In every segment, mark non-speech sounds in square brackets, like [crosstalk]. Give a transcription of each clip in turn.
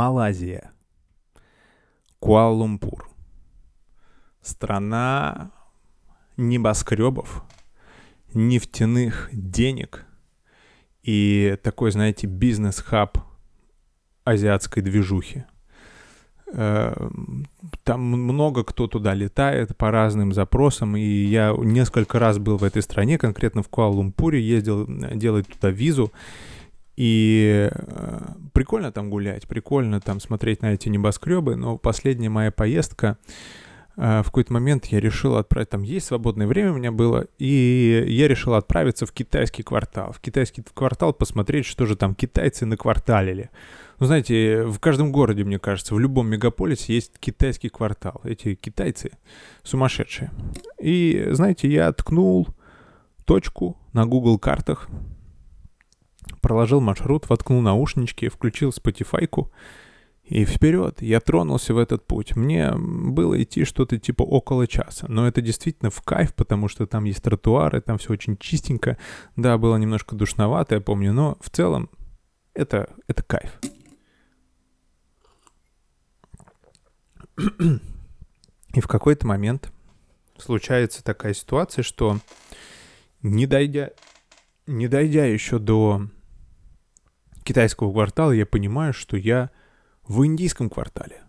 Малайзия. Куала-Лумпур. Страна небоскребов, нефтяных денег и такой, знаете, бизнес-хаб азиатской движухи. Э, там много кто туда летает по разным запросам, и я несколько раз был в этой стране, конкретно в Куала-Лумпуре, ездил делать туда визу, и э, прикольно там гулять, прикольно там смотреть на эти небоскребы, но последняя моя поездка, э, в какой-то момент я решил отправить, там есть свободное время у меня было, и я решил отправиться в китайский квартал. В китайский квартал посмотреть, что же там китайцы накварталили. Ну, знаете, в каждом городе, мне кажется, в любом мегаполисе есть китайский квартал. Эти китайцы сумасшедшие. И, знаете, я ткнул точку на Google картах, проложил маршрут, воткнул наушнички, включил Spotify и вперед, я тронулся в этот путь. Мне было идти что-то типа около часа, но это действительно в кайф, потому что там есть тротуары, там все очень чистенько. Да, было немножко душновато, я помню, но в целом это, это кайф. И в какой-то момент случается такая ситуация, что не дойдя, не дойдя еще до китайского квартала, я понимаю, что я в индийском квартале.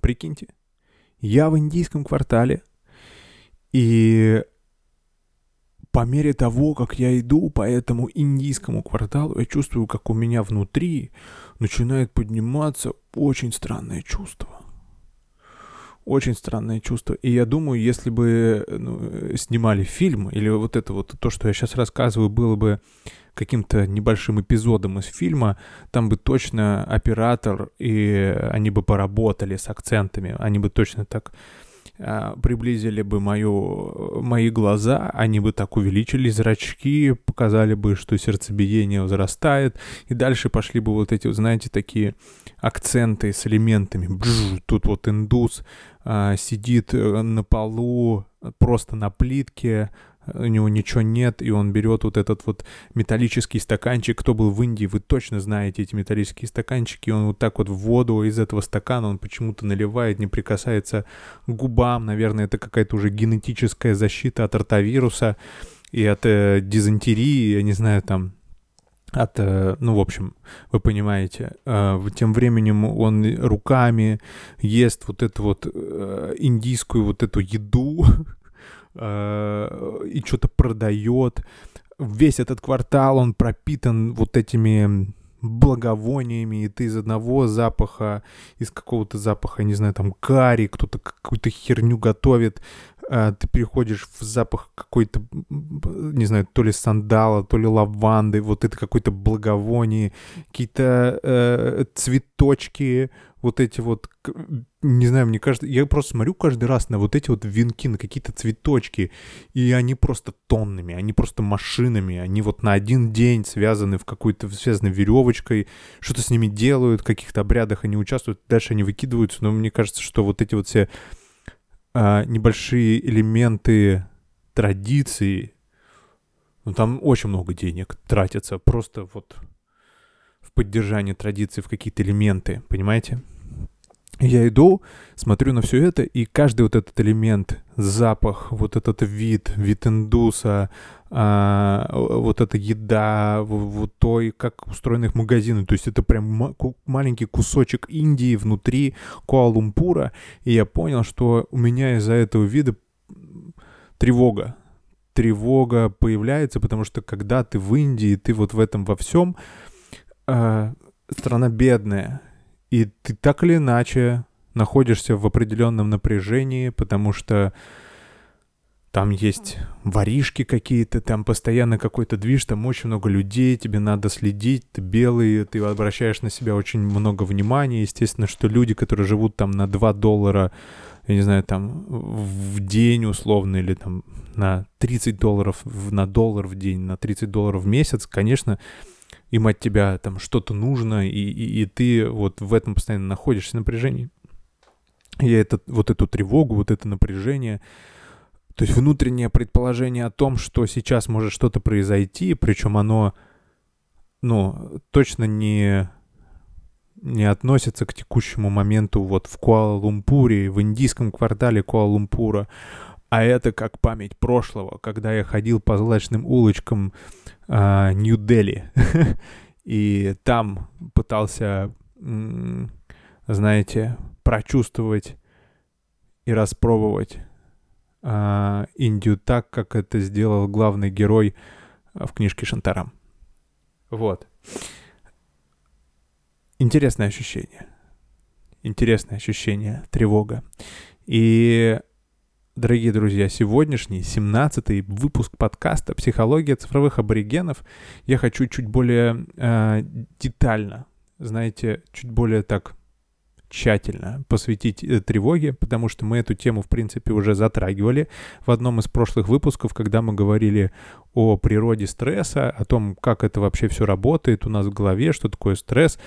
Прикиньте, я в индийском квартале, и по мере того, как я иду по этому индийскому кварталу, я чувствую, как у меня внутри начинает подниматься очень странное чувство. Очень странное чувство. И я думаю, если бы ну, снимали фильм, или вот это вот то, что я сейчас рассказываю, было бы каким-то небольшим эпизодом из фильма, там бы точно оператор, и они бы поработали с акцентами, они бы точно так а, приблизили бы мою, мои глаза, они бы так увеличили зрачки, показали бы, что сердцебиение возрастает, и дальше пошли бы вот эти, знаете, такие акценты с элементами. Бжж, тут вот индус сидит э, на полу, просто на плитке, у него ничего нет, и он берет вот этот вот металлический стаканчик. Кто был в Индии, вы точно знаете эти металлические стаканчики. Он вот так вот в воду из этого стакана он почему-то наливает, не прикасается к губам. Наверное, это какая-то уже генетическая защита от ротавируса и от э, дизентерии, я не знаю, там, от, э, ну, в общем, вы понимаете, э, тем временем он руками ест вот эту вот э, индийскую вот эту еду, [laughs] и что-то продает. Весь этот квартал, он пропитан вот этими благовониями, и ты из одного запаха, из какого-то запаха, не знаю, там, карри, кто-то какую-то херню готовит, ты переходишь в запах какой-то, не знаю, то ли сандала, то ли лаванды, вот это какое-то благовоние, какие-то э, цветочки, вот эти вот, не знаю, мне кажется, я просто смотрю каждый раз на вот эти вот венки, на какие-то цветочки, и они просто тоннами, они просто машинами, они вот на один день связаны в какой-то, связаны веревочкой, что-то с ними делают, в каких-то обрядах они участвуют, дальше они выкидываются, но мне кажется, что вот эти вот все а, небольшие элементы традиции, ну там очень много денег тратится просто вот в поддержание традиции, в какие-то элементы, понимаете? Я иду, смотрю на все это, и каждый вот этот элемент, запах, вот этот вид, вид индуса, а, вот эта еда, вот то, как устроены их магазины, то есть это прям маленький кусочек Индии внутри Куала-Лумпура, и я понял, что у меня из-за этого вида тревога, тревога появляется, потому что когда ты в Индии, ты вот в этом во всем, э, страна бедная, и ты так или иначе находишься в определенном напряжении, потому что там есть воришки какие-то, там постоянно какой-то движ, там очень много людей, тебе надо следить, ты белый, ты обращаешь на себя очень много внимания. Естественно, что люди, которые живут там на 2 доллара, я не знаю, там в день условно, или там на 30 долларов, на доллар в день, на 30 долларов в месяц, конечно, им от тебя там что-то нужно, и, и, и ты вот в этом постоянно находишься напряжении. Я это, вот эту тревогу, вот это напряжение, то есть внутреннее предположение о том, что сейчас может что-то произойти, причем оно, ну, точно не, не относится к текущему моменту вот в Куала-Лумпуре, в индийском квартале Куала-Лумпура, а это как память прошлого, когда я ходил по злачным улочкам э, Нью-Дели. [laughs] И там пытался, знаете, прочувствовать и распробовать э, Индию так, как это сделал главный герой в книжке Шантарам. Вот. Интересное ощущение. Интересное ощущение, тревога. И, дорогие друзья, сегодняшний 17-й выпуск подкаста «Психология цифровых аборигенов» я хочу чуть более э, детально, знаете, чуть более так тщательно посвятить э, тревоге, потому что мы эту тему, в принципе, уже затрагивали в одном из прошлых выпусков, когда мы говорили о природе стресса, о том, как это вообще все работает у нас в голове, что такое стресс,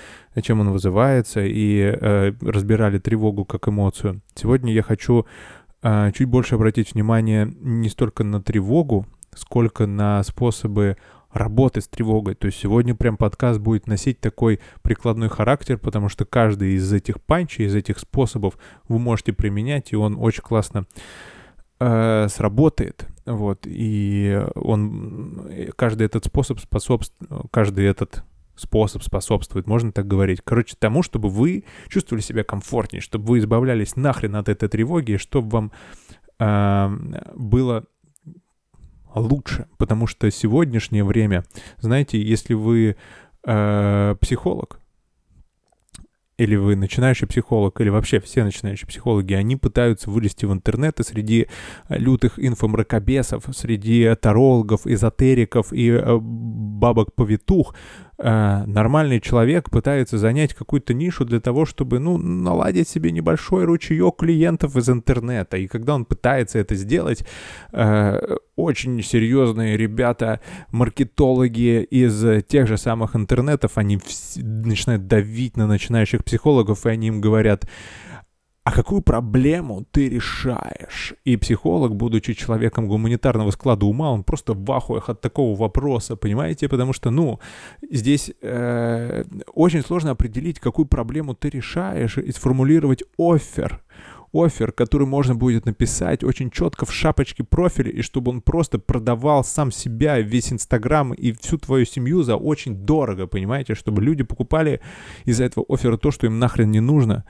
чем он вызывается, и э, разбирали тревогу как эмоцию. Сегодня я хочу э, чуть больше обратить внимание не столько на тревогу, сколько на способы работы с тревогой. То есть сегодня прям подкаст будет носить такой прикладной характер, потому что каждый из этих панчей, из этих способов вы можете применять, и он очень классно э, сработает. Вот, и он, каждый этот способ способствует, каждый этот способ способствует, можно так говорить. Короче, тому, чтобы вы чувствовали себя комфортнее, чтобы вы избавлялись нахрен от этой тревоги, чтобы вам э, было лучше, потому что сегодняшнее время, знаете, если вы э, психолог, или вы начинающий психолог, или вообще все начинающие психологи, они пытаются вылезти в интернет и среди лютых инфомракобесов, среди тарологов, эзотериков и э, бабок-повитух э, нормальный человек пытается занять какую-то нишу для того, чтобы, ну, наладить себе небольшой ручеек клиентов из интернета. И когда он пытается это сделать, э, очень серьезные ребята, маркетологи из тех же самых интернетов, они начинают давить на начинающих психологов, и они им говорят, а какую проблему ты решаешь? И психолог, будучи человеком гуманитарного склада ума, он просто в ахуях от такого вопроса, понимаете? Потому что, ну, здесь э, очень сложно определить, какую проблему ты решаешь и сформулировать офер офер, который можно будет написать очень четко в шапочке профиля, и чтобы он просто продавал сам себя, весь Инстаграм и всю твою семью за очень дорого, понимаете, чтобы люди покупали из-за этого оффера то, что им нахрен не нужно.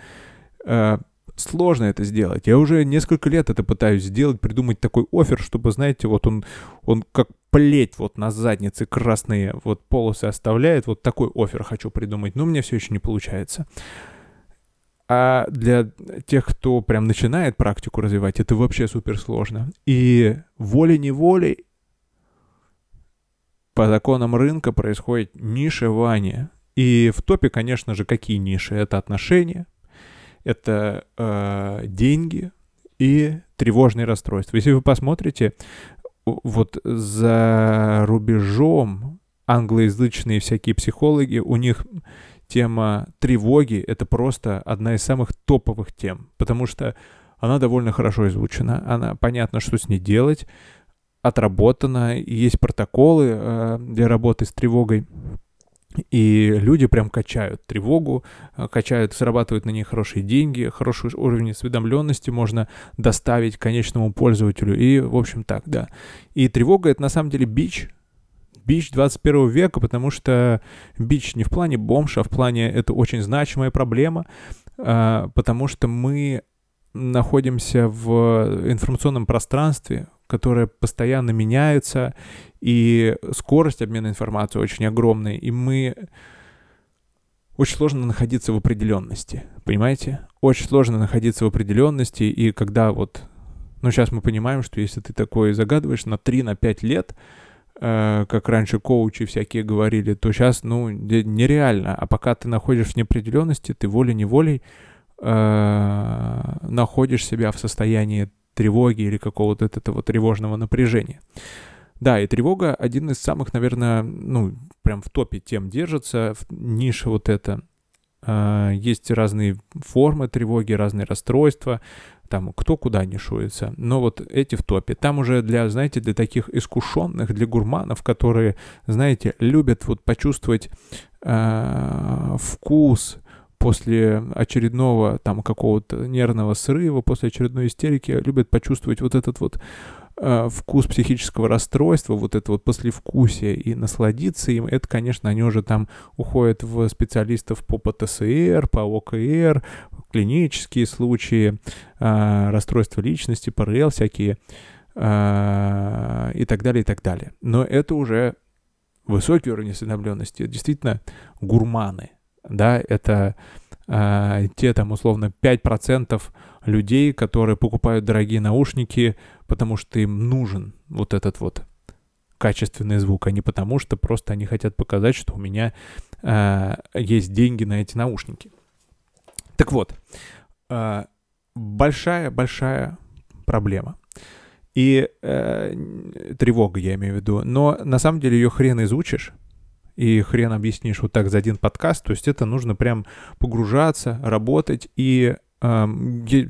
Сложно это сделать. Я уже несколько лет это пытаюсь сделать, придумать такой офер, чтобы, знаете, вот он, он как плеть вот на заднице красные вот полосы оставляет. Вот такой офер хочу придумать, но у меня все еще не получается. А для тех, кто прям начинает практику развивать, это вообще супер сложно. И волей-неволей по законам рынка происходит нишевание. И в топе, конечно же, какие ниши? Это отношения, это э, деньги и тревожные расстройства. Если вы посмотрите, вот за рубежом англоязычные всякие психологи, у них тема тревоги — это просто одна из самых топовых тем, потому что она довольно хорошо изучена, она понятно, что с ней делать, отработана, есть протоколы э, для работы с тревогой. И люди прям качают тревогу, э, качают, зарабатывают на ней хорошие деньги, хороший уровень осведомленности можно доставить конечному пользователю. И, в общем, так, да. И тревога — это на самом деле бич, бич 21 века, потому что бич не в плане бомж, а в плане это очень значимая проблема, э, потому что мы находимся в информационном пространстве, которое постоянно меняется, и скорость обмена информацией очень огромная, и мы... Очень сложно находиться в определенности, понимаете? Очень сложно находиться в определенности, и когда вот... Ну, сейчас мы понимаем, что если ты такое загадываешь на 3-5 на лет, э, как раньше коучи всякие говорили, то сейчас, ну, нереально. А пока ты находишься в неопределенности, ты волей-неволей э, находишь себя в состоянии тревоги или какого-то этого тревожного напряжения. Да, и тревога один из самых, наверное, ну, прям в топе тем держится, в нише вот это. А, есть разные формы тревоги, разные расстройства, там кто куда не шуется. Но вот эти в топе. Там уже для, знаете, для таких искушенных, для гурманов, которые, знаете, любят вот почувствовать э, вкус, после очередного там какого-то нервного срыва, после очередной истерики любят почувствовать вот этот вот э, вкус психического расстройства, вот это вот послевкусие и насладиться им, это, конечно, они уже там уходят в специалистов по ПТСР, по ОКР, клинические случаи, э, расстройства личности, ПРЛ всякие э, и так далее, и так далее. Но это уже высокий уровень осведомленности, действительно гурманы, да, это э, те там условно 5% людей, которые покупают дорогие наушники, потому что им нужен вот этот вот качественный звук, а не потому что просто они хотят показать, что у меня э, есть деньги на эти наушники. Так вот, большая-большая э, проблема. И э, тревога, я имею в виду. Но на самом деле ее хрен изучишь и хрен объяснишь вот так за один подкаст. То есть это нужно прям погружаться, работать и я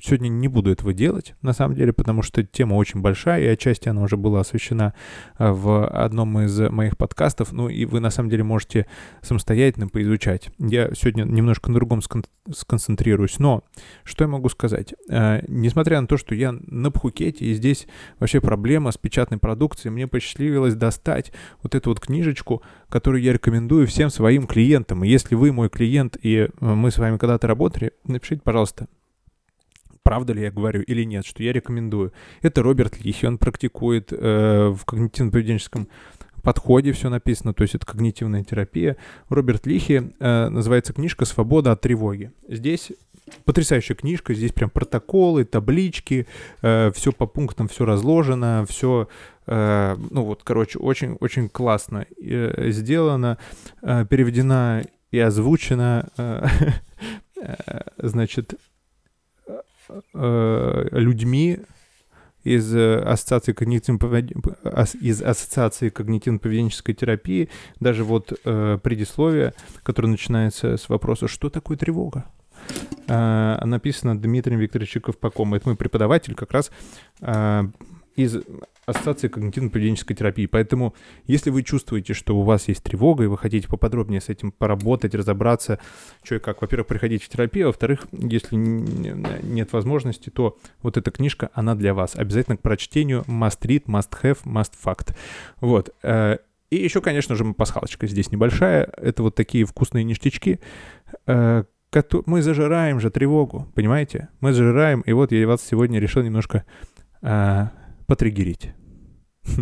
сегодня не буду этого делать, на самом деле, потому что тема очень большая, и отчасти она уже была освещена а, в одном из моих подкастов. Ну и вы, на самом деле, можете самостоятельно поизучать. Я сегодня немножко на другом скон- сконцентрируюсь. Но что я могу сказать? А, несмотря на то, что я на Пхукете, и здесь вообще проблема с печатной продукцией, мне посчастливилось достать вот эту вот книжечку, которую я рекомендую всем своим клиентам. И если вы мой клиент, и мы с вами когда-то работали, напишите, пожалуйста, правда ли я говорю или нет, что я рекомендую. Это Роберт Лихи, он практикует э, в когнитивно-поведенческом подходе все написано, то есть это когнитивная терапия. Роберт Лихи, э, называется книжка «Свобода от тревоги». Здесь потрясающая книжка, здесь прям протоколы, таблички, э, все по пунктам, все разложено, все, э, ну вот, короче, очень-очень классно э, сделано, э, переведена и озвучена, э, [laughs] э, значит, э, людьми из ассоциации когнитивно из ассоциации когнитивно-поведенческой терапии, даже вот э, предисловие, которое начинается с вопроса, что такое тревога? Э, написано Дмитрием Викторовичем Ковпаком. Это мой преподаватель как раз э, из Ассоциации когнитивно-поведенческой терапии. Поэтому, если вы чувствуете, что у вас есть тревога, и вы хотите поподробнее с этим поработать, разобраться, что и как, во-первых, приходите в терапию, а во-вторых, если нет возможности, то вот эта книжка, она для вас. Обязательно к прочтению must read, must have, must fact. Вот. Э, и еще, конечно же, пасхалочка здесь небольшая. Это вот такие вкусные ништячки, э, мы зажираем же тревогу, понимаете? Мы зажираем, и вот я вас сегодня решил немножко потриггерить. [laughs]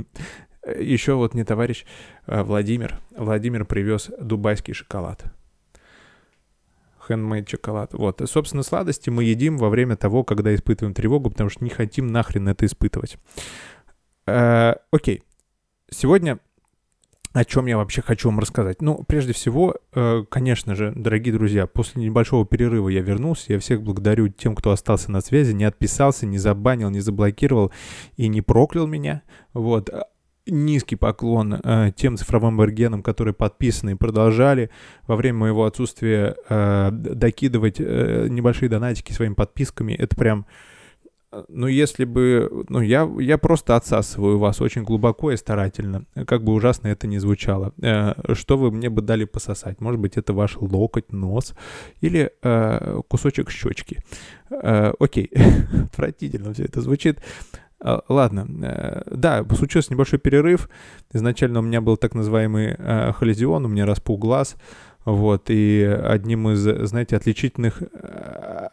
Еще вот мне товарищ э, Владимир. Владимир привез дубайский шоколад. Handmade шоколад. Вот. И, собственно, сладости мы едим во время того, когда испытываем тревогу, потому что не хотим нахрен это испытывать. Э, окей. Сегодня о чем я вообще хочу вам рассказать. Ну, прежде всего, э, конечно же, дорогие друзья, после небольшого перерыва я вернулся. Я всех благодарю тем, кто остался на связи, не отписался, не забанил, не заблокировал и не проклял меня. Вот. Низкий поклон э, тем цифровым аборигенам, которые подписаны и продолжали во время моего отсутствия э, докидывать э, небольшие донатики своими подписками. Это прям ну, если бы... Ну, я, я просто отсасываю вас очень глубоко и старательно, как бы ужасно это ни звучало. Э, что вы мне бы дали пососать? Может быть, это ваш локоть, нос или э, кусочек щечки. Э, окей, [laughs] отвратительно все это звучит. Э, ладно, э, да, случился небольшой перерыв. Изначально у меня был так называемый э, холезион, у меня распух глаз. Вот, и одним из, знаете, отличительных,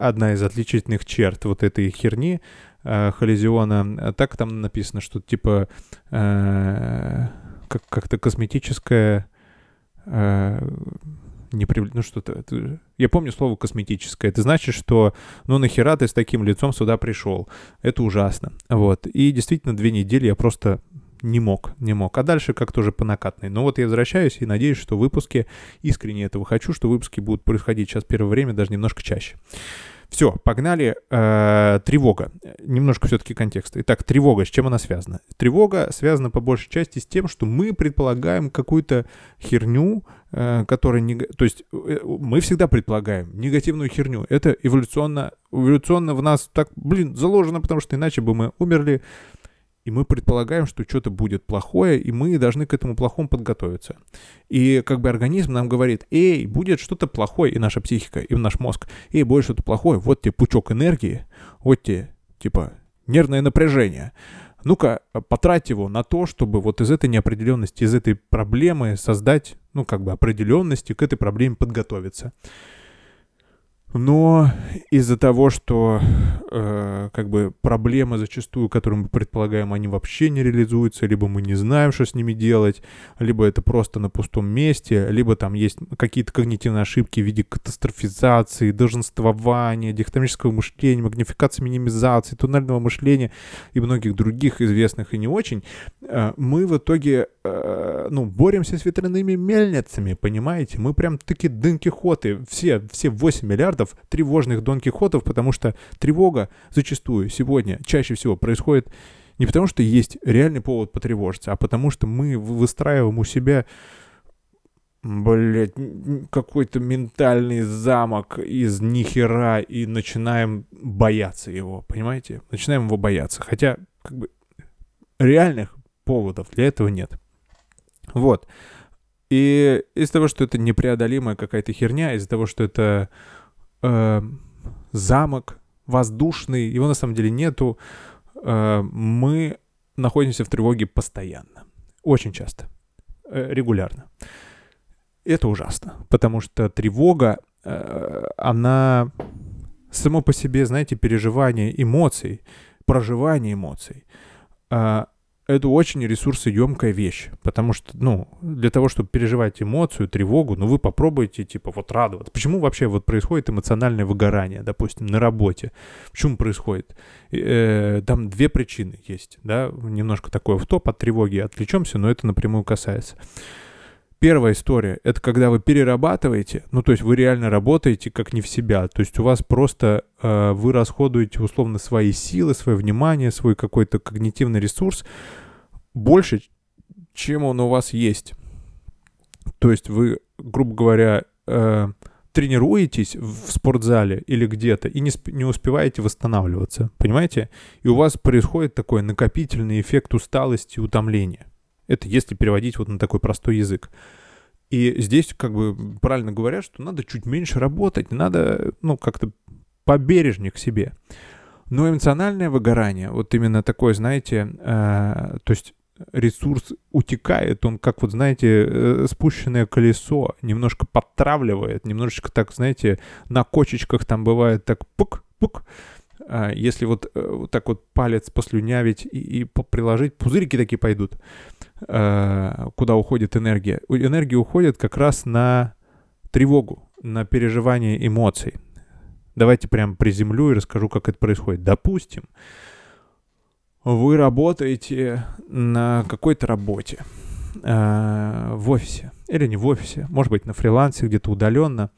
одна из отличительных черт вот этой херни э, холезиона, так там написано, что типа э, как, как-то косметическое э, не ну что-то, это... я помню слово косметическое, это значит, что ну нахера ты с таким лицом сюда пришел, это ужасно, вот, и действительно две недели я просто не мог, не мог. А дальше как-то уже по накатной. Но вот я возвращаюсь и надеюсь, что выпуски, искренне этого хочу, что выпуски будут происходить сейчас первое время даже немножко чаще. Все, погнали. Э, тревога. Немножко все-таки контекста. Итак, тревога, с чем она связана? Тревога связана по большей части с тем, что мы предполагаем какую-то херню, э, которая... Не... То есть э, мы всегда предполагаем негативную херню. Это эволюционно, эволюционно в нас так, блин, заложено, потому что иначе бы мы умерли и мы предполагаем, что что-то будет плохое, и мы должны к этому плохому подготовиться. И как бы организм нам говорит, эй, будет что-то плохое, и наша психика, и наш мозг, эй, будет что-то плохое, вот тебе пучок энергии, вот тебе, типа, нервное напряжение. Ну-ка, потрать его на то, чтобы вот из этой неопределенности, из этой проблемы создать, ну, как бы определенности, к этой проблеме подготовиться. Но из-за того, что э, как бы проблемы зачастую, которые мы предполагаем, они вообще не реализуются, либо мы не знаем, что с ними делать, либо это просто на пустом месте, либо там есть какие-то когнитивные ошибки в виде катастрофизации, долженствования, дихотомического мышления, магнификации, минимизации, туннельного мышления и многих других известных и не очень, э, мы в итоге э, ну, боремся с ветряными мельницами, понимаете? Мы прям такие Дон Кихоты, все, все 8 миллиардов тревожных Дон Кихотов, потому что тревога зачастую сегодня чаще всего происходит не потому, что есть реальный повод потревожиться, а потому что мы выстраиваем у себя блядь, какой-то ментальный замок из нихера и начинаем бояться его, понимаете? Начинаем его бояться. Хотя, как бы, реальных поводов для этого нет. Вот. И из-за того, что это непреодолимая какая-то херня, из-за того, что это э, замок воздушный, его на самом деле нету, э, мы находимся в тревоге постоянно. Очень часто. Э, регулярно. Это ужасно, потому что тревога, э, она само по себе, знаете, переживание эмоций, проживание эмоций, э, это очень ресурсоемкая вещь, потому что, ну, для того, чтобы переживать эмоцию, тревогу, ну, вы попробуйте, типа, вот радоваться. Почему вообще вот происходит эмоциональное выгорание, допустим, на работе? Почему происходит? Э, там две причины есть, да, немножко такой в топ от тревоги отвлечемся, но это напрямую касается. Первая история — это когда вы перерабатываете, ну, то есть вы реально работаете как не в себя, то есть у вас просто, э, вы расходуете условно свои силы, свое внимание, свой какой-то когнитивный ресурс больше, чем он у вас есть. То есть вы, грубо говоря, э, тренируетесь в спортзале или где-то и не, не успеваете восстанавливаться, понимаете? И у вас происходит такой накопительный эффект усталости и утомления. Это если переводить вот на такой простой язык. И здесь как бы правильно говорят, что надо чуть меньше работать, надо, ну, как-то побережнее к себе. Но эмоциональное выгорание, вот именно такое, знаете, э, то есть ресурс утекает, он как вот, знаете, э, спущенное колесо, немножко подтравливает, немножечко так, знаете, на кочечках там бывает так пук-пук, а, если вот, э, вот так вот палец послюнявить и, и приложить, пузырики такие пойдут, а, куда уходит энергия. Энергия уходит как раз на тревогу, на переживание эмоций. Давайте прям приземлю и расскажу, как это происходит. Допустим, вы работаете на какой-то работе э, в офисе или не в офисе, может быть, на фрилансе где-то удаленно,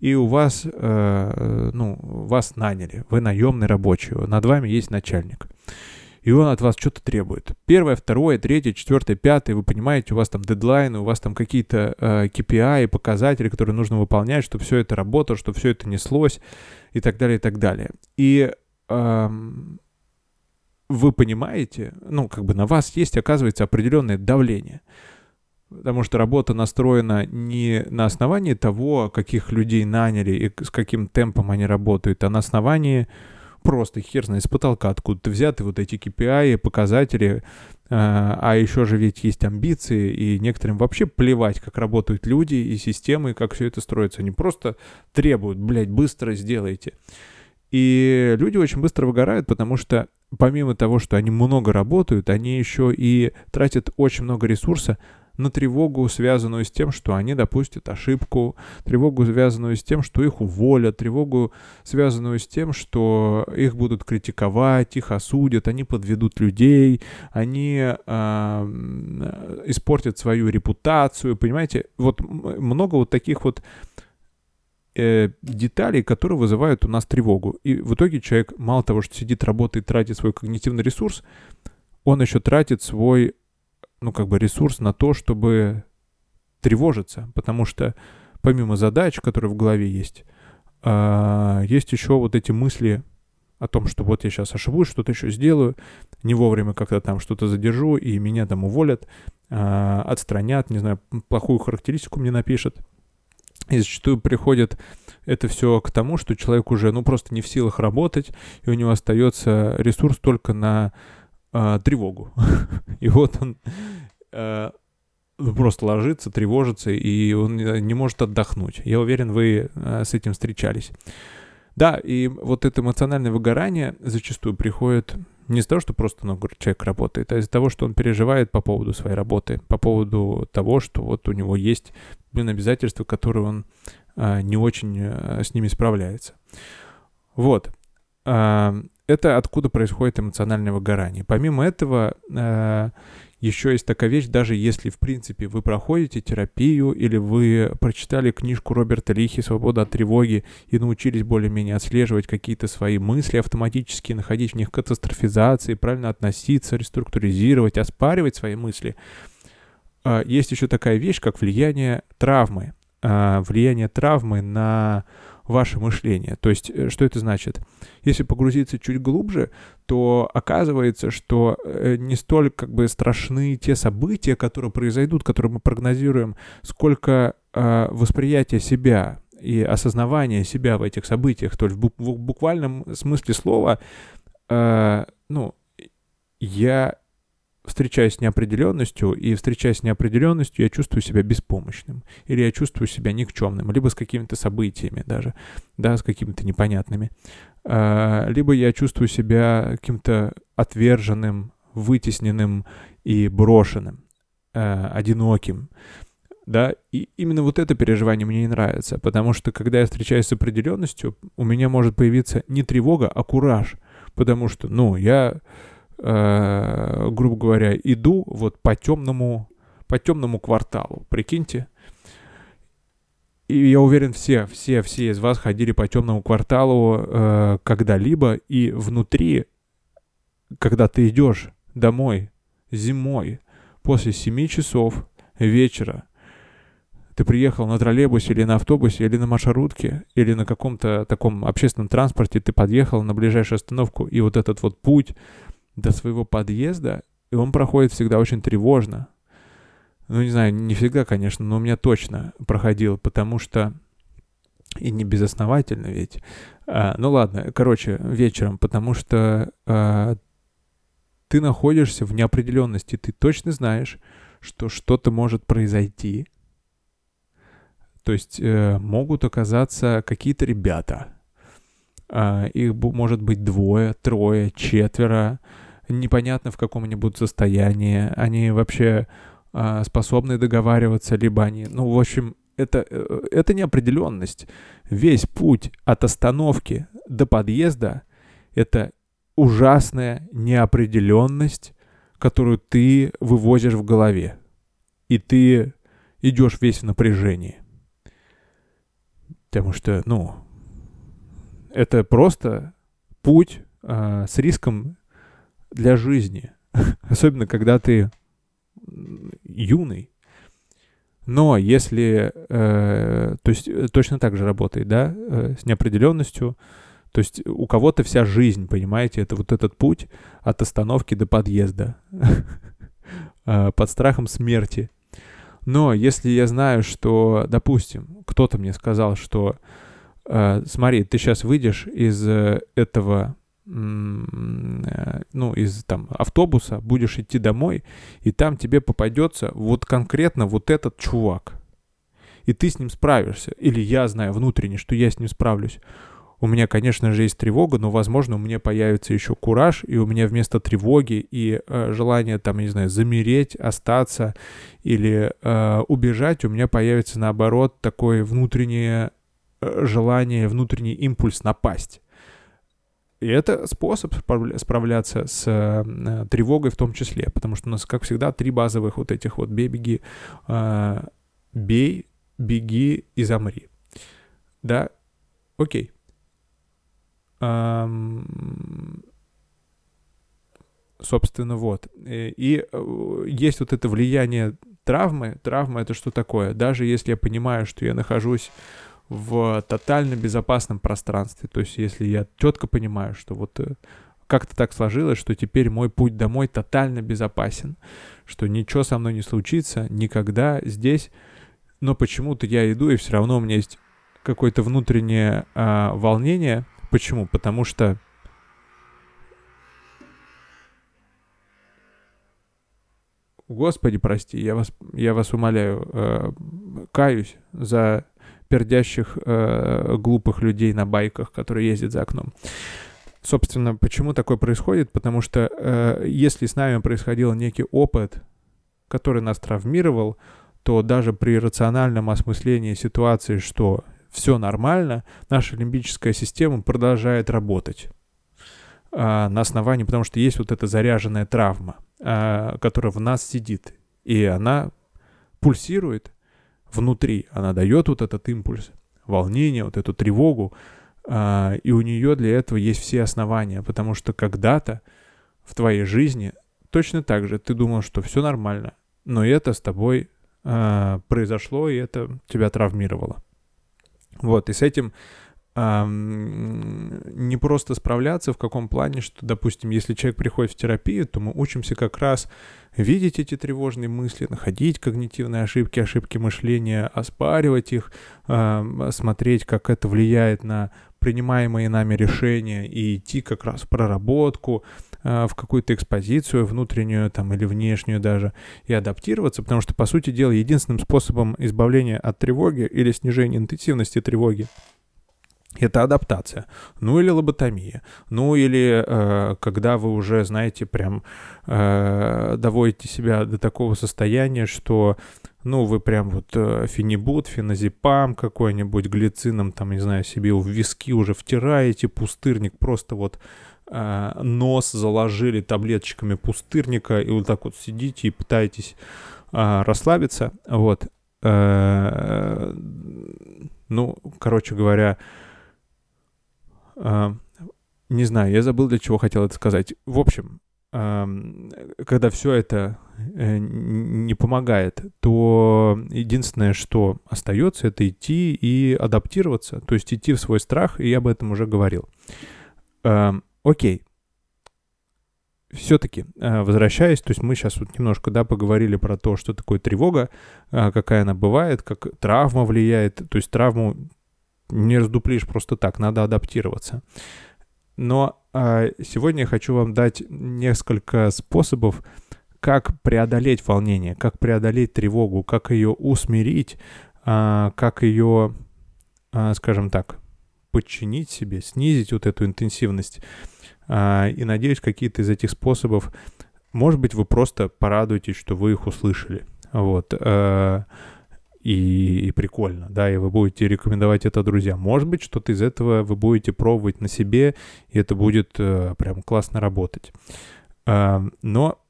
и у вас, э, ну, вас наняли, вы наемный рабочий, над вами есть начальник. И он от вас что-то требует. Первое, второе, третье, четвертое, пятое, вы понимаете, у вас там дедлайны, у вас там какие-то э, KPI, показатели, которые нужно выполнять, чтобы все это работало, чтобы все это неслось и так далее, и так далее. И э, вы понимаете, ну, как бы на вас есть, оказывается, определенное давление. Потому что работа настроена не на основании того, каких людей наняли и с каким темпом они работают, а на основании просто хер знает, с потолка откуда-то взяты вот эти KPI, показатели, а, а еще же ведь есть амбиции, и некоторым вообще плевать, как работают люди и системы, и как все это строится. Они просто требуют, блядь, быстро сделайте. И люди очень быстро выгорают, потому что помимо того, что они много работают, они еще и тратят очень много ресурса на тревогу, связанную с тем, что они допустят ошибку, тревогу, связанную с тем, что их уволят, тревогу, связанную с тем, что их будут критиковать, их осудят, они подведут людей, они э, испортят свою репутацию, понимаете? Вот много вот таких вот э, деталей, которые вызывают у нас тревогу. И в итоге человек мало того, что сидит, работает, тратит свой когнитивный ресурс, он еще тратит свой ну, как бы ресурс на то, чтобы тревожиться, потому что помимо задач, которые в голове есть, а, есть еще вот эти мысли о том, что вот я сейчас ошибусь, что-то еще сделаю, не вовремя как-то там что-то задержу, и меня там уволят, э, отстранят, не знаю, плохую характеристику мне напишут. И зачастую приходит это все к тому, что человек уже, ну, просто не в силах работать, и у него остается ресурс только на э, тревогу. [laughs] и вот он э, просто ложится, тревожится, и он не может отдохнуть. Я уверен, вы э, с этим встречались. Да, и вот это эмоциональное выгорание зачастую приходит не из-за того, что просто ну, человек работает, а из-за того, что он переживает по поводу своей работы, по поводу того, что вот у него есть, блин, обязательства, которые он а, не очень а, с ними справляется. Вот. А, это откуда происходит эмоциональное выгорание. Помимо этого, а, еще есть такая вещь, даже если, в принципе, вы проходите терапию или вы прочитали книжку Роберта Лихи «Свобода от тревоги» и научились более-менее отслеживать какие-то свои мысли автоматически, находить в них катастрофизации, правильно относиться, реструктуризировать, оспаривать свои мысли, а, есть еще такая вещь, как влияние травмы. А, влияние травмы на ваше мышление. То есть, э, что это значит? Если погрузиться чуть глубже, то оказывается, что э, не столь как бы страшны те события, которые произойдут, которые мы прогнозируем, сколько э, восприятие себя и осознавание себя в этих событиях. То есть в, буквальном смысле слова, э, ну, я встречаясь с неопределенностью, и встречаясь с неопределенностью, я чувствую себя беспомощным, или я чувствую себя никчемным, либо с какими-то событиями даже, да, с какими-то непонятными, а, либо я чувствую себя каким-то отверженным, вытесненным и брошенным, а, одиноким, да, и именно вот это переживание мне не нравится, потому что когда я встречаюсь с определенностью, у меня может появиться не тревога, а кураж, потому что, ну, я э, грубо говоря, иду вот по темному, по темному кварталу, прикиньте. И я уверен, все, все, все из вас ходили по темному кварталу э, когда-либо, и внутри, когда ты идешь домой зимой после 7 часов вечера, ты приехал на троллейбусе или на автобусе, или на маршрутке, или на каком-то таком общественном транспорте, ты подъехал на ближайшую остановку, и вот этот вот путь до своего подъезда, и он проходит всегда очень тревожно. Ну, не знаю, не всегда, конечно, но у меня точно проходил, потому что... И не безосновательно ведь. А, ну ладно, короче, вечером, потому что а, ты находишься в неопределенности, ты точно знаешь, что что-то может произойти. То есть э, могут оказаться какие-то ребята. А, их может быть двое, трое, четверо непонятно в каком они будут состоянии, они вообще э, способны договариваться, либо они, ну, в общем, это, э, это неопределенность. Весь путь от остановки до подъезда — это ужасная неопределенность, которую ты вывозишь в голове. И ты идешь весь в напряжении. Потому что, ну, это просто путь э, с риском для жизни. [laughs] Особенно, когда ты юный. Но если, э, то есть э, точно так же работает, да, э, с неопределенностью, то есть у кого-то вся жизнь, понимаете, это вот этот путь от остановки до подъезда э, [laughs] под страхом смерти. Но если я знаю, что, допустим, кто-то мне сказал, что э, смотри, ты сейчас выйдешь из э, этого ну, из там автобуса, будешь идти домой, и там тебе попадется вот конкретно вот этот чувак. И ты с ним справишься. Или я знаю внутренне, что я с ним справлюсь. У меня, конечно же, есть тревога, но, возможно, у меня появится еще кураж, и у меня вместо тревоги и э, желания, там, не знаю, замереть, остаться или э, убежать, у меня появится, наоборот, такое внутреннее э, желание, внутренний импульс напасть. И это способ справляться с э, тревогой в том числе, потому что у нас, как всегда, три базовых вот этих вот бей, беги, э, бей, беги и замри. Да, окей. Собственно, вот. И, и э, есть вот это влияние травмы. Травма — это что такое? Даже если я понимаю, что я нахожусь в тотально безопасном пространстве. То есть если я четко понимаю, что вот э, как-то так сложилось, что теперь мой путь домой тотально безопасен, что ничего со мной не случится никогда здесь, но почему-то я иду, и все равно у меня есть какое-то внутреннее а, волнение. Почему? Потому что Господи, прости, я вас, я вас умоляю, э, каюсь за пердящих э, глупых людей на байках, которые ездят за окном. Собственно, почему такое происходит? Потому что э, если с нами происходил некий опыт, который нас травмировал, то даже при рациональном осмыслении ситуации, что все нормально, наша лимбическая система продолжает работать э, на основании, потому что есть вот эта заряженная травма, э, которая в нас сидит, и она пульсирует внутри, она дает вот этот импульс, волнение, вот эту тревогу, а, и у нее для этого есть все основания, потому что когда-то в твоей жизни точно так же ты думал, что все нормально, но это с тобой а, произошло, и это тебя травмировало. Вот, и с этим не просто справляться в каком плане, что, допустим, если человек приходит в терапию, то мы учимся как раз видеть эти тревожные мысли, находить когнитивные ошибки, ошибки мышления, оспаривать их, смотреть, как это влияет на принимаемые нами решения и идти как раз в проработку, а, в какую-то экспозицию внутреннюю там или внешнюю даже и адаптироваться, потому что, по сути дела, единственным способом избавления от тревоги или снижения интенсивности тревоги это адаптация, ну или лоботомия, ну или э, когда вы уже, знаете, прям э, доводите себя до такого состояния, что ну, вы прям вот э, фенибут, феназепам какой-нибудь, глицином, там, не знаю, себе в виски уже втираете, пустырник, просто вот э, нос заложили таблеточками пустырника, и вот так вот сидите и пытаетесь э, расслабиться, вот. Э, ну, короче говоря, не знаю, я забыл, для чего хотел это сказать. В общем, когда все это э, не помогает, то единственное, что остается, это идти и адаптироваться, то есть идти в свой страх, и я об этом уже говорил. Окей. Все-таки, возвращаясь, то есть мы сейчас вот немножко, да, поговорили про то, что такое тревога, а, какая она бывает, как травма влияет, то есть травму не раздуплишь просто так, надо адаптироваться. Но э, сегодня я хочу вам дать несколько способов, как преодолеть волнение, как преодолеть тревогу, как ее усмирить, э, как ее, э, скажем так, подчинить себе, снизить вот эту интенсивность. Э, и надеюсь, какие-то из этих способов, может быть, вы просто порадуетесь, что вы их услышали. Вот. Э, и, и прикольно, да, и вы будете рекомендовать это друзьям. Может быть, что-то из этого вы будете пробовать на себе, и это будет э, прям классно работать. Э, но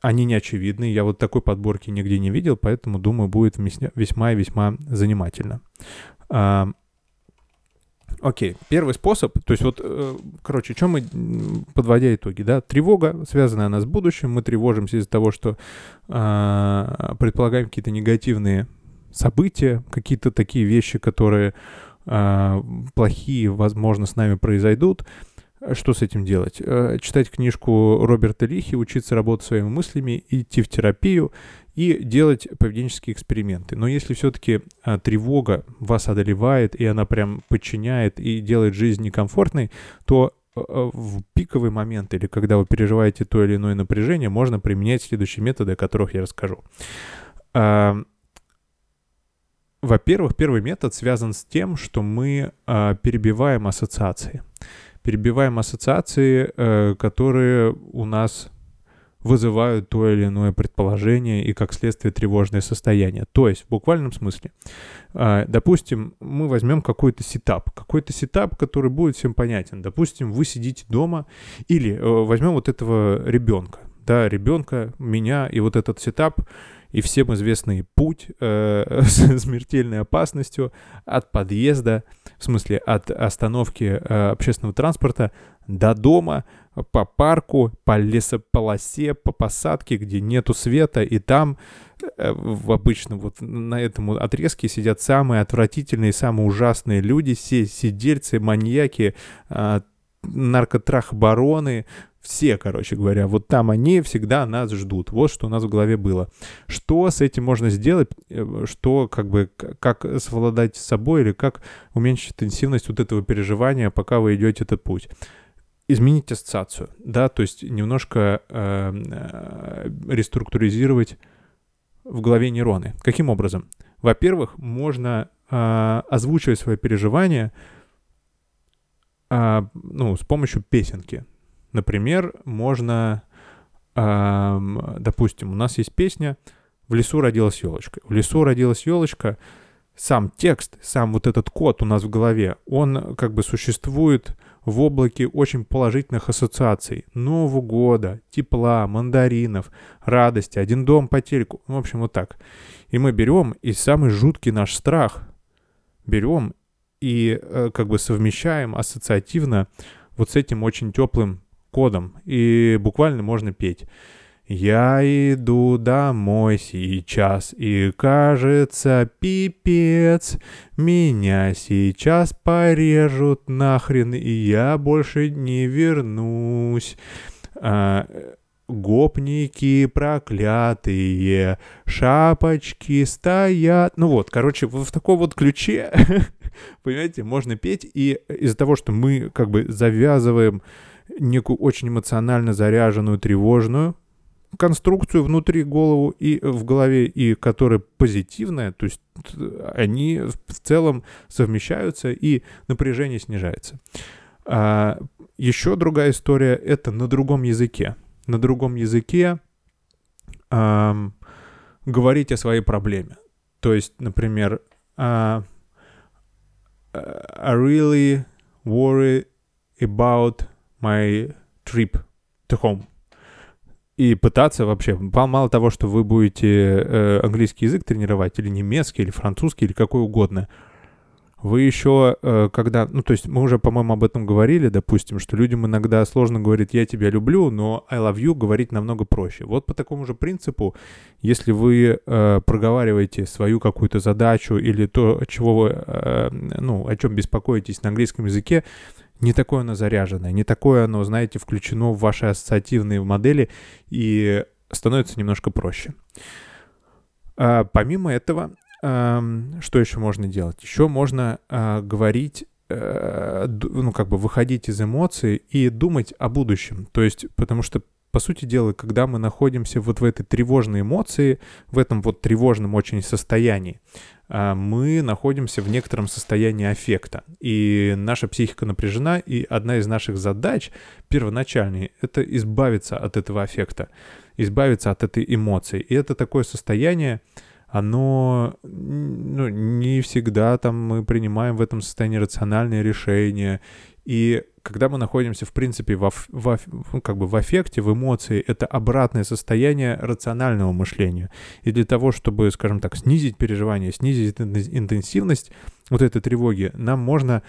они не очевидны, я вот такой подборки нигде не видел, поэтому, думаю, будет весьма и весьма занимательно. Э, Окей, первый способ, то есть вот, э, короче, что мы, подводя итоги, да, тревога, связанная она с будущим, мы тревожимся из-за того, что э, предполагаем какие-то негативные события, какие-то такие вещи, которые э, плохие, возможно, с нами произойдут. Что с этим делать? Э, читать книжку Роберта Лихи, учиться работать своими мыслями, идти в терапию и делать поведенческие эксперименты. Но если все-таки э, тревога вас одолевает, и она прям подчиняет и делает жизнь некомфортной, то э, в пиковый момент или когда вы переживаете то или иное напряжение, можно применять следующие методы, о которых я расскажу. Во-первых, первый метод связан с тем, что мы э, перебиваем ассоциации. Перебиваем ассоциации, э, которые у нас вызывают то или иное предположение и, как следствие, тревожное состояние. То есть, в буквальном смысле, э, допустим, мы возьмем какой-то сетап, какой-то сетап, который будет всем понятен. Допустим, вы сидите дома, или э, возьмем вот этого ребенка, да, ребенка, меня, и вот этот сетап и всем известный путь э, [laughs] с смертельной опасностью от подъезда, в смысле от остановки э, общественного транспорта до дома, по парку, по лесополосе, по посадке, где нету света, и там э, в обычно вот на этом отрезке сидят самые отвратительные, самые ужасные люди, все сидельцы, маньяки, а, наркотрах-бароны, все, короче говоря, вот там они всегда нас ждут. Вот что у нас в голове было. Что с этим можно сделать? Э, что, как бы, как совладать с собой или как уменьшить интенсивность вот этого переживания, пока вы идете этот путь? Изменить ассоциацию, да, то есть немножко э, э, реструктуризировать в голове нейроны. Каким образом? Во-первых, можно э, озвучивать свои переживания э, ну, с помощью песенки. Например, можно, э, допустим, у нас есть песня «В лесу родилась елочка». В лесу родилась елочка, сам текст, сам вот этот код у нас в голове, он как бы существует в облаке очень положительных ассоциаций. Нового года, тепла, мандаринов, радости, один дом по телеку. В общем, вот так. И мы берем, и самый жуткий наш страх берем и э, как бы совмещаем ассоциативно вот с этим очень теплым кодом, и буквально можно петь. Я иду домой сейчас, и кажется, пипец, меня сейчас порежут нахрен, и я больше не вернусь. А, гопники проклятые, шапочки стоят. Ну вот, короче, в, в таком вот ключе, [laughs] понимаете, можно петь, и из-за того, что мы как бы завязываем некую очень эмоционально заряженную, тревожную конструкцию внутри голову и в голове, и которая позитивная, то есть они в целом совмещаются и напряжение снижается. А, еще другая история — это на другом языке. На другом языке а, говорить о своей проблеме. То есть, например, а, I really worry about my trip to home. И пытаться вообще, мало того, что вы будете э, английский язык тренировать, или немецкий, или французский, или какой угодно, вы еще, э, когда, ну, то есть мы уже, по-моему, об этом говорили, допустим, что людям иногда сложно говорить «я тебя люблю», но «I love you» говорить намного проще. Вот по такому же принципу, если вы э, проговариваете свою какую-то задачу или то, чего вы, э, ну, о чем беспокоитесь на английском языке, не такое оно заряженное, не такое оно, знаете, включено в ваши ассоциативные модели и становится немножко проще. А, помимо этого, что еще можно делать? Еще можно а, говорить а, ну, как бы выходить из эмоций и думать о будущем. То есть, потому что по сути дела, когда мы находимся вот в этой тревожной эмоции, в этом вот тревожном очень состоянии, а, мы находимся в некотором состоянии аффекта. И наша психика напряжена, и одна из наших задач первоначальной — это избавиться от этого аффекта, избавиться от этой эмоции. И это такое состояние, оно ну, не всегда там мы принимаем в этом состоянии рациональные решения, и когда мы находимся, в принципе, во, во, ну, как бы в аффекте, в эмоции, это обратное состояние рационального мышления. И для того, чтобы, скажем так, снизить переживание, снизить интенсивность вот этой тревоги, нам можно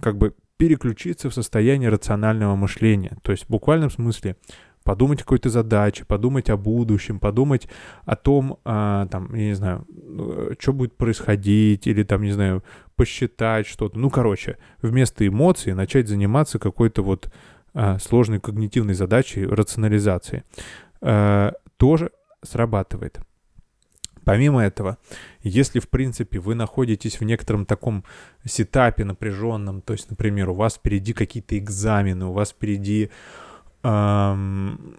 как бы переключиться в состояние рационального мышления. То есть в буквальном смысле подумать о какой-то задаче, подумать о будущем, подумать о том, а, там, я не знаю, э, что будет происходить, или там, не знаю, посчитать что-то. Ну, короче, вместо эмоций начать заниматься какой-то вот а, сложной когнитивной задачей рационализации. А, тоже срабатывает. Помимо этого, если, в принципе, вы находитесь в некотором таком сетапе напряженном, то есть, например, у вас впереди какие-то экзамены, у вас впереди эм,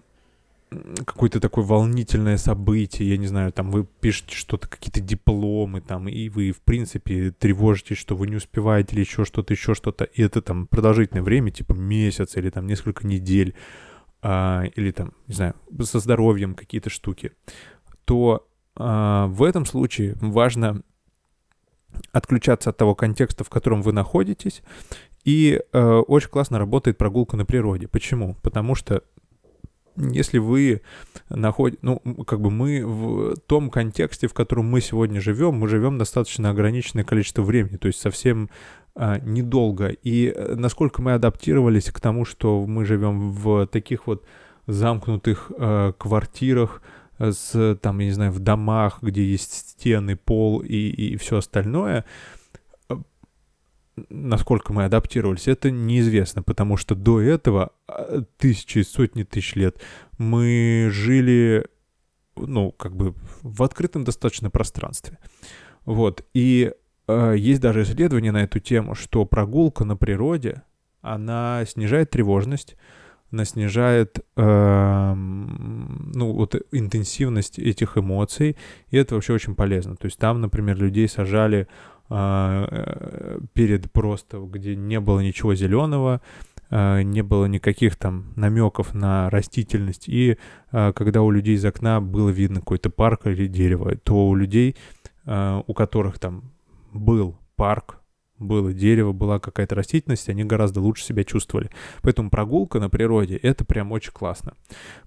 какое-то такое волнительное событие, я не знаю, там вы пишете что-то, какие-то дипломы там, и вы, в принципе, тревожитесь, что вы не успеваете или еще что-то, еще что-то, и это там продолжительное время, типа месяц или там несколько недель, а, или там, не знаю, со здоровьем какие-то штуки, то а, в этом случае важно отключаться от того контекста, в котором вы находитесь, и э, очень классно работает прогулка на природе. Почему? Потому что если вы находите, ну, как бы мы в том контексте, в котором мы сегодня живем, мы живем достаточно ограниченное количество времени, то есть совсем а, недолго. И э, насколько мы адаптировались к тому, что мы живем в таких вот замкнутых э, квартирах, с, там, я не знаю, в домах, где есть стены, пол и, и все остальное, насколько мы адаптировались, это неизвестно, потому что до этого а, тысячи, сотни тысяч лет мы жили, ну, как бы в открытом достаточно пространстве. Вот, и э, есть даже исследования на эту тему, что прогулка на природе, она снижает тревожность, она снижает э, ну, вот интенсивность этих эмоций, и это вообще очень полезно. То есть там, например, людей сажали перед просто, где не было ничего зеленого, э, не было никаких там намеков на растительность, и э, когда у людей из окна было видно какой-то парк или дерево, то у людей, у которых там был парк, было дерево, была какая-то растительность, они гораздо лучше себя чувствовали. Поэтому прогулка на природе — это прям очень классно.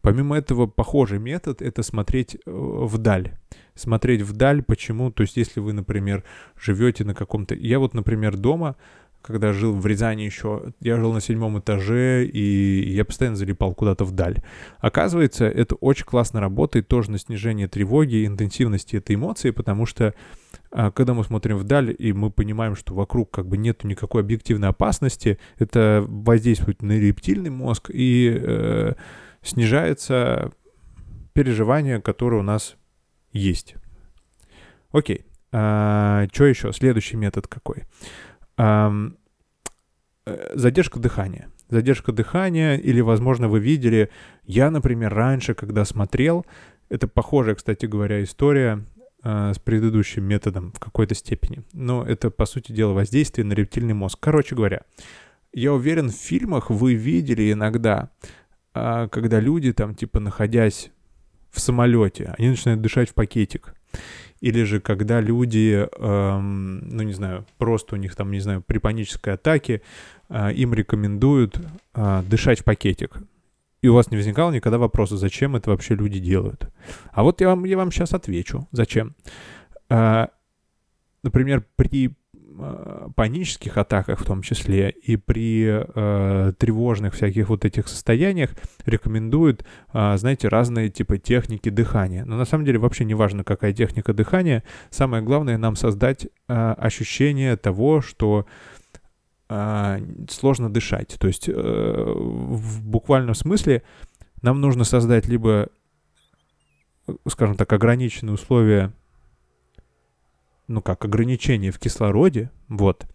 Помимо этого, похожий метод — это смотреть э, вдаль. Смотреть вдаль, почему? То есть, если вы, например, живете на каком-то... Я вот, например, дома когда жил в Рязани еще, я жил на седьмом этаже, и я постоянно залипал куда-то вдаль. Оказывается, это очень классно работает тоже на снижение тревоги, интенсивности этой эмоции, потому что а, когда мы смотрим вдаль, и мы понимаем, что вокруг как бы нет никакой объективной опасности, это воздействует на рептильный мозг, и э, снижается переживание, которое у нас есть. Окей. А, что еще? Следующий метод какой? Э, задержка дыхания. Задержка дыхания, или, возможно, вы видели, я, например, раньше, когда смотрел, это похожая, кстати говоря, история э, с предыдущим методом в какой-то степени. Но это, по сути дела, воздействие на рептильный мозг. Короче говоря, я уверен, в фильмах вы видели иногда, э, когда люди там, типа, находясь в самолете, они начинают дышать в пакетик. Или же когда люди, эм, ну не знаю, просто у них там, не знаю, при панической атаке, э, им рекомендуют э, дышать в пакетик. И у вас не возникало никогда вопроса, зачем это вообще люди делают. А вот я вам, я вам сейчас отвечу, зачем. Э, например, при панических атаках в том числе и при э, тревожных всяких вот этих состояниях рекомендуют, э, знаете, разные типа техники дыхания. Но на самом деле вообще не важно, какая техника дыхания. Самое главное нам создать э, ощущение того, что э, сложно дышать. То есть э, в буквальном смысле нам нужно создать либо, скажем так, ограниченные условия ну как, ограничение в кислороде, вот,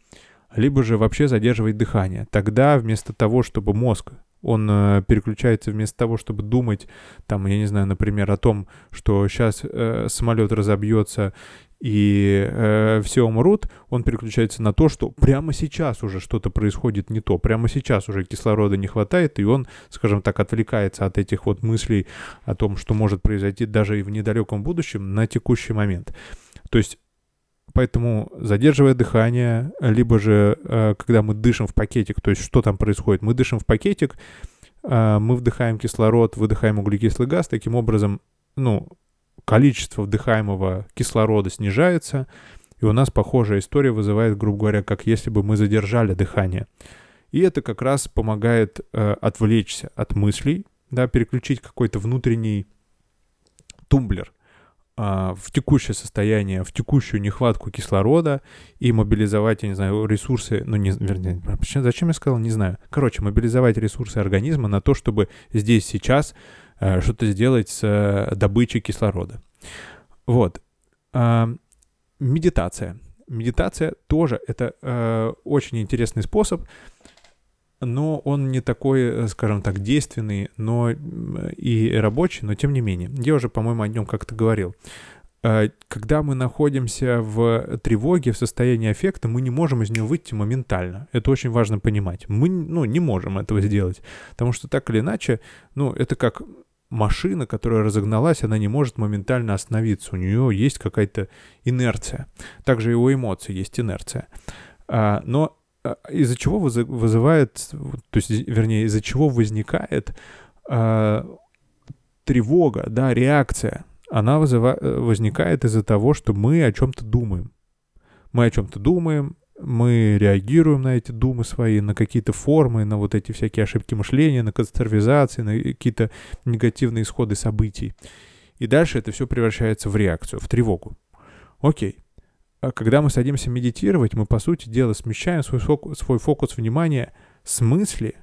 либо же вообще задерживать дыхание. Тогда вместо того, чтобы мозг, он э, переключается вместо того, чтобы думать, там, я не знаю, например, о том, что сейчас э, самолет разобьется и э, все умрут, он переключается на то, что прямо сейчас уже что-то происходит не то, прямо сейчас уже кислорода не хватает, и он, скажем так, отвлекается от этих вот мыслей о том, что может произойти даже и в недалеком будущем на текущий момент. То есть Поэтому задерживая дыхание, либо же э, когда мы дышим в пакетик, то есть что там происходит? Мы дышим в пакетик, э, мы вдыхаем кислород, выдыхаем углекислый газ, таким образом, ну, количество вдыхаемого кислорода снижается, и у нас похожая история вызывает, грубо говоря, как если бы мы задержали дыхание. И это как раз помогает э, отвлечься от мыслей, да, переключить какой-то внутренний тумблер – в текущее состояние, в текущую нехватку кислорода и мобилизовать, я не знаю, ресурсы, ну, не, вернее, зачем я сказал, не знаю. Короче, мобилизовать ресурсы организма на то, чтобы здесь, сейчас э, что-то сделать с э, добычей кислорода. Вот. Э, медитация. Медитация тоже это э, очень интересный способ но он не такой, э, скажем так, действенный, но и рабочий, но тем не менее. Я уже, по-моему, о нем как-то говорил. Э, когда мы находимся в тревоге, в состоянии аффекта, мы не можем из нее выйти моментально. Это очень важно понимать. Мы ну, не можем этого сделать, потому что так или иначе, ну, это как машина, которая разогналась, она не может моментально остановиться. У нее есть какая-то инерция. Также и у эмоций есть инерция. А, но из-за чего вызывает, то есть, вернее, из-за чего возникает э, тревога, да, реакция, она вызыва, возникает из-за того, что мы о чем-то думаем. Мы о чем-то думаем, мы реагируем на эти думы свои, на какие-то формы, на вот эти всякие ошибки мышления, на катастрофизации, на какие-то негативные исходы событий. И дальше это все превращается в реакцию, в тревогу. Окей. А когда мы садимся медитировать, мы, по сути дела, смещаем свой фокус, свой фокус внимания с мысли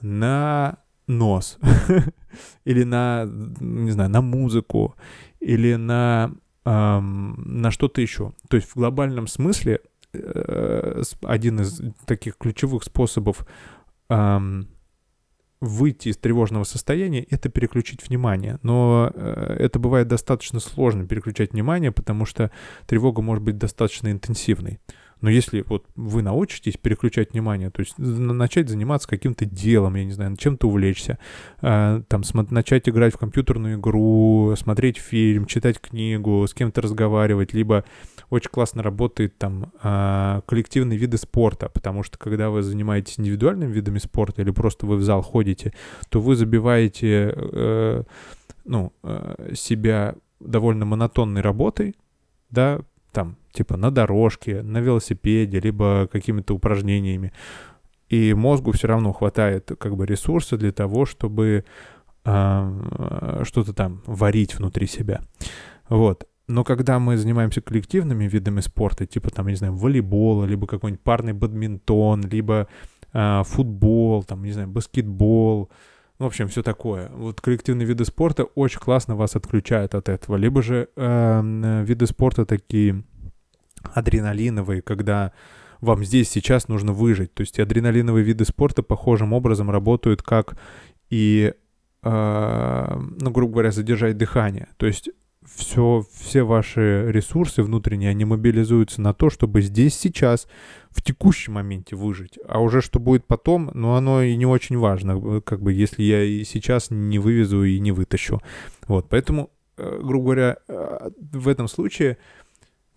на нос. [laughs] или на, не знаю, на музыку, или на, эм, на что-то еще. То есть в глобальном смысле э, один из таких ключевых способов эм, выйти из тревожного состояния — это переключить внимание. Но э, это бывает достаточно сложно переключать внимание, потому что тревога может быть достаточно интенсивной. Но если вот вы научитесь переключать внимание, то есть начать заниматься каким-то делом, я не знаю, чем-то увлечься, э, там начать играть в компьютерную игру, смотреть фильм, читать книгу, с кем-то разговаривать, либо очень классно работает там э, коллективные виды спорта, потому что когда вы занимаетесь индивидуальными видами спорта или просто вы в зал ходите, то вы забиваете э, ну, себя довольно монотонной работой, да, там, типа на дорожке, на велосипеде, либо какими-то упражнениями. И мозгу все равно хватает как бы ресурса для того, чтобы э, что-то там варить внутри себя. Вот. Но когда мы занимаемся коллективными видами спорта, типа там, не знаю, волейбола, либо какой-нибудь парный бадминтон, либо э, футбол, там, не знаю, баскетбол, в общем, все такое. Вот коллективные виды спорта очень классно вас отключают от этого. Либо же э, виды спорта такие адреналиновые, когда вам здесь сейчас нужно выжить. То есть адреналиновые виды спорта похожим образом работают как и, э, ну, грубо говоря, задержать дыхание. То есть все, все ваши ресурсы внутренние, они мобилизуются на то, чтобы здесь сейчас, в текущем моменте выжить. А уже что будет потом, ну, оно и не очень важно, как бы, если я и сейчас не вывезу и не вытащу. Вот, поэтому, э, грубо говоря, э, в этом случае,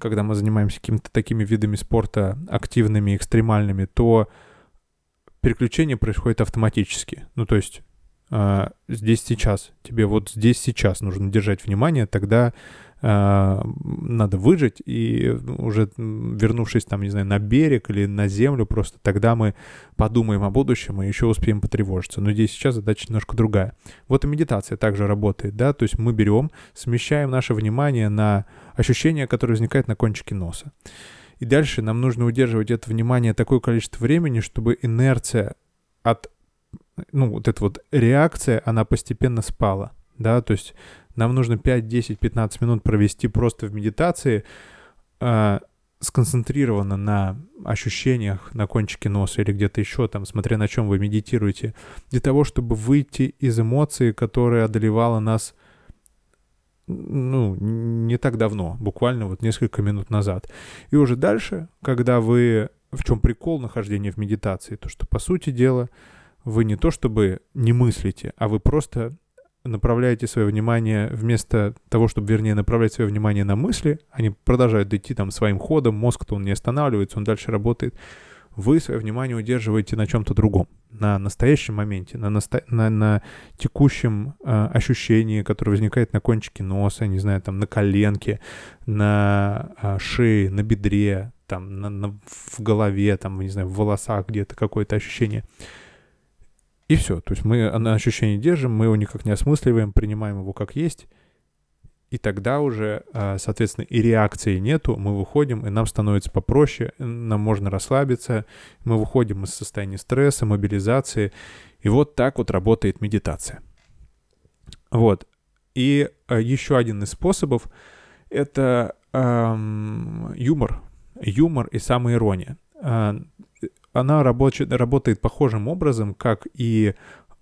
когда мы занимаемся какими-то такими видами спорта активными, экстремальными, то переключение происходит автоматически. Ну, то есть а, здесь сейчас. Тебе вот здесь сейчас нужно держать внимание, тогда надо выжить, и уже вернувшись там, не знаю, на берег или на землю, просто тогда мы подумаем о будущем и еще успеем потревожиться. Но здесь сейчас задача немножко другая. Вот и медитация также работает, да, то есть мы берем, смещаем наше внимание на ощущения, которые возникают на кончике носа. И дальше нам нужно удерживать это внимание такое количество времени, чтобы инерция от ну, вот эта вот реакция, она постепенно спала, да, то есть нам нужно 5, 10, 15 минут провести просто в медитации, э, сконцентрированно на ощущениях на кончике носа или где-то еще там, смотря на чем вы медитируете, для того, чтобы выйти из эмоции, которая одолевала нас ну, не так давно, буквально вот несколько минут назад. И уже дальше, когда вы... В чем прикол нахождения в медитации? То, что, по сути дела, вы не то чтобы не мыслите, а вы просто направляете свое внимание вместо того, чтобы, вернее, направлять свое внимание на мысли, они продолжают идти там своим ходом, мозг-то он не останавливается, он дальше работает. Вы свое внимание удерживаете на чем-то другом, на настоящем моменте, на, насто... на, на текущем э, ощущении, которое возникает на кончике носа, не знаю, там на коленке, на э, шее, на бедре, там на, на, в голове, там, не знаю, в волосах где-то какое-то ощущение. И все. То есть мы на ощущение держим, мы его никак не осмысливаем, принимаем его как есть. И тогда уже, а, соответственно, и реакции нету, мы выходим, и нам становится попроще, нам можно расслабиться, мы выходим из состояния стресса, мобилизации. И вот так вот работает медитация. Вот. И а, еще один из способов — это эм, юмор. Юмор и самоирония. Она рабочая, работает похожим образом, как и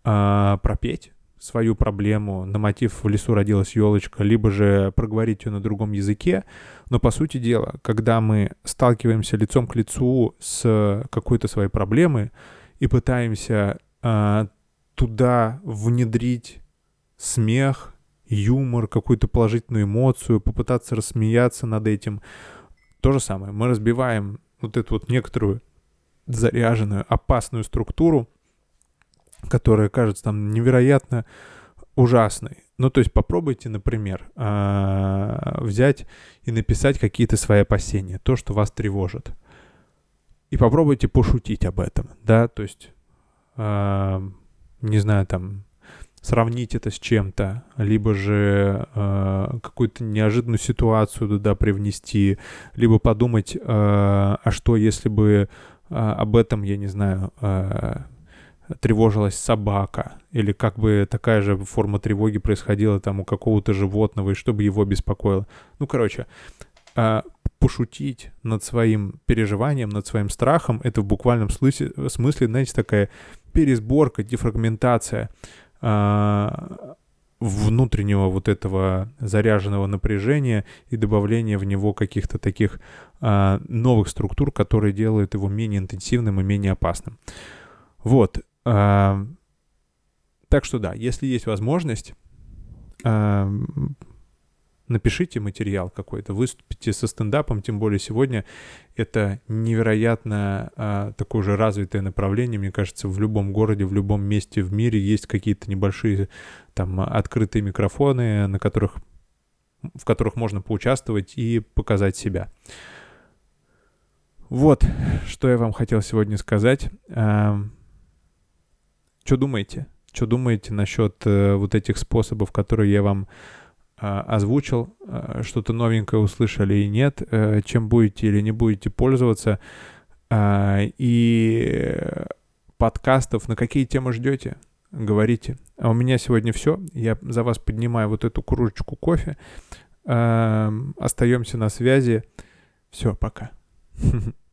э, пропеть свою проблему на мотив «В лесу родилась елочка», либо же проговорить ее на другом языке. Но, по сути дела, когда мы сталкиваемся лицом к лицу с какой-то своей проблемой и пытаемся э, туда внедрить смех, юмор, какую-то положительную эмоцию, попытаться рассмеяться над этим, то же самое. Мы разбиваем вот эту вот некоторую заряженную, опасную структуру, которая кажется там невероятно ужасной. Ну, то есть попробуйте, например, а, взять и написать какие-то свои опасения, то, что вас тревожит. и попробуйте пошутить об этом, да, то есть, э, не знаю, там, сравнить это с чем-то, либо же э, какую-то неожиданную ситуацию туда привнести, либо подумать, э, а что если бы об этом, я не знаю, э, тревожилась собака, или как бы такая же форма тревоги происходила там у какого-то животного, и чтобы его беспокоило. Ну, короче, э, пошутить над своим переживанием, над своим страхом, это в буквальном смысле, смысле знаете, такая пересборка, дефрагментация внутреннего вот этого заряженного напряжения и добавление в него каких-то таких э, новых структур, которые делают его менее интенсивным и менее опасным. Вот. Э, так что да, если есть возможность, э, напишите материал какой-то, выступите со стендапом, тем более сегодня это невероятно а, такое же развитое направление, мне кажется, в любом городе, в любом месте в мире есть какие-то небольшие там открытые микрофоны, на которых, в которых можно поучаствовать и показать себя. Вот, что я вам хотел сегодня сказать. А, что думаете? Что думаете насчет э, вот этих способов, которые я вам озвучил, а, что-то новенькое услышали и нет, э, чем будете или не будете пользоваться, а, и подкастов, на какие темы ждете, говорите. А у меня сегодня все. Я за вас поднимаю вот эту кружечку кофе. Остаемся на связи. Все, пока. [laughs]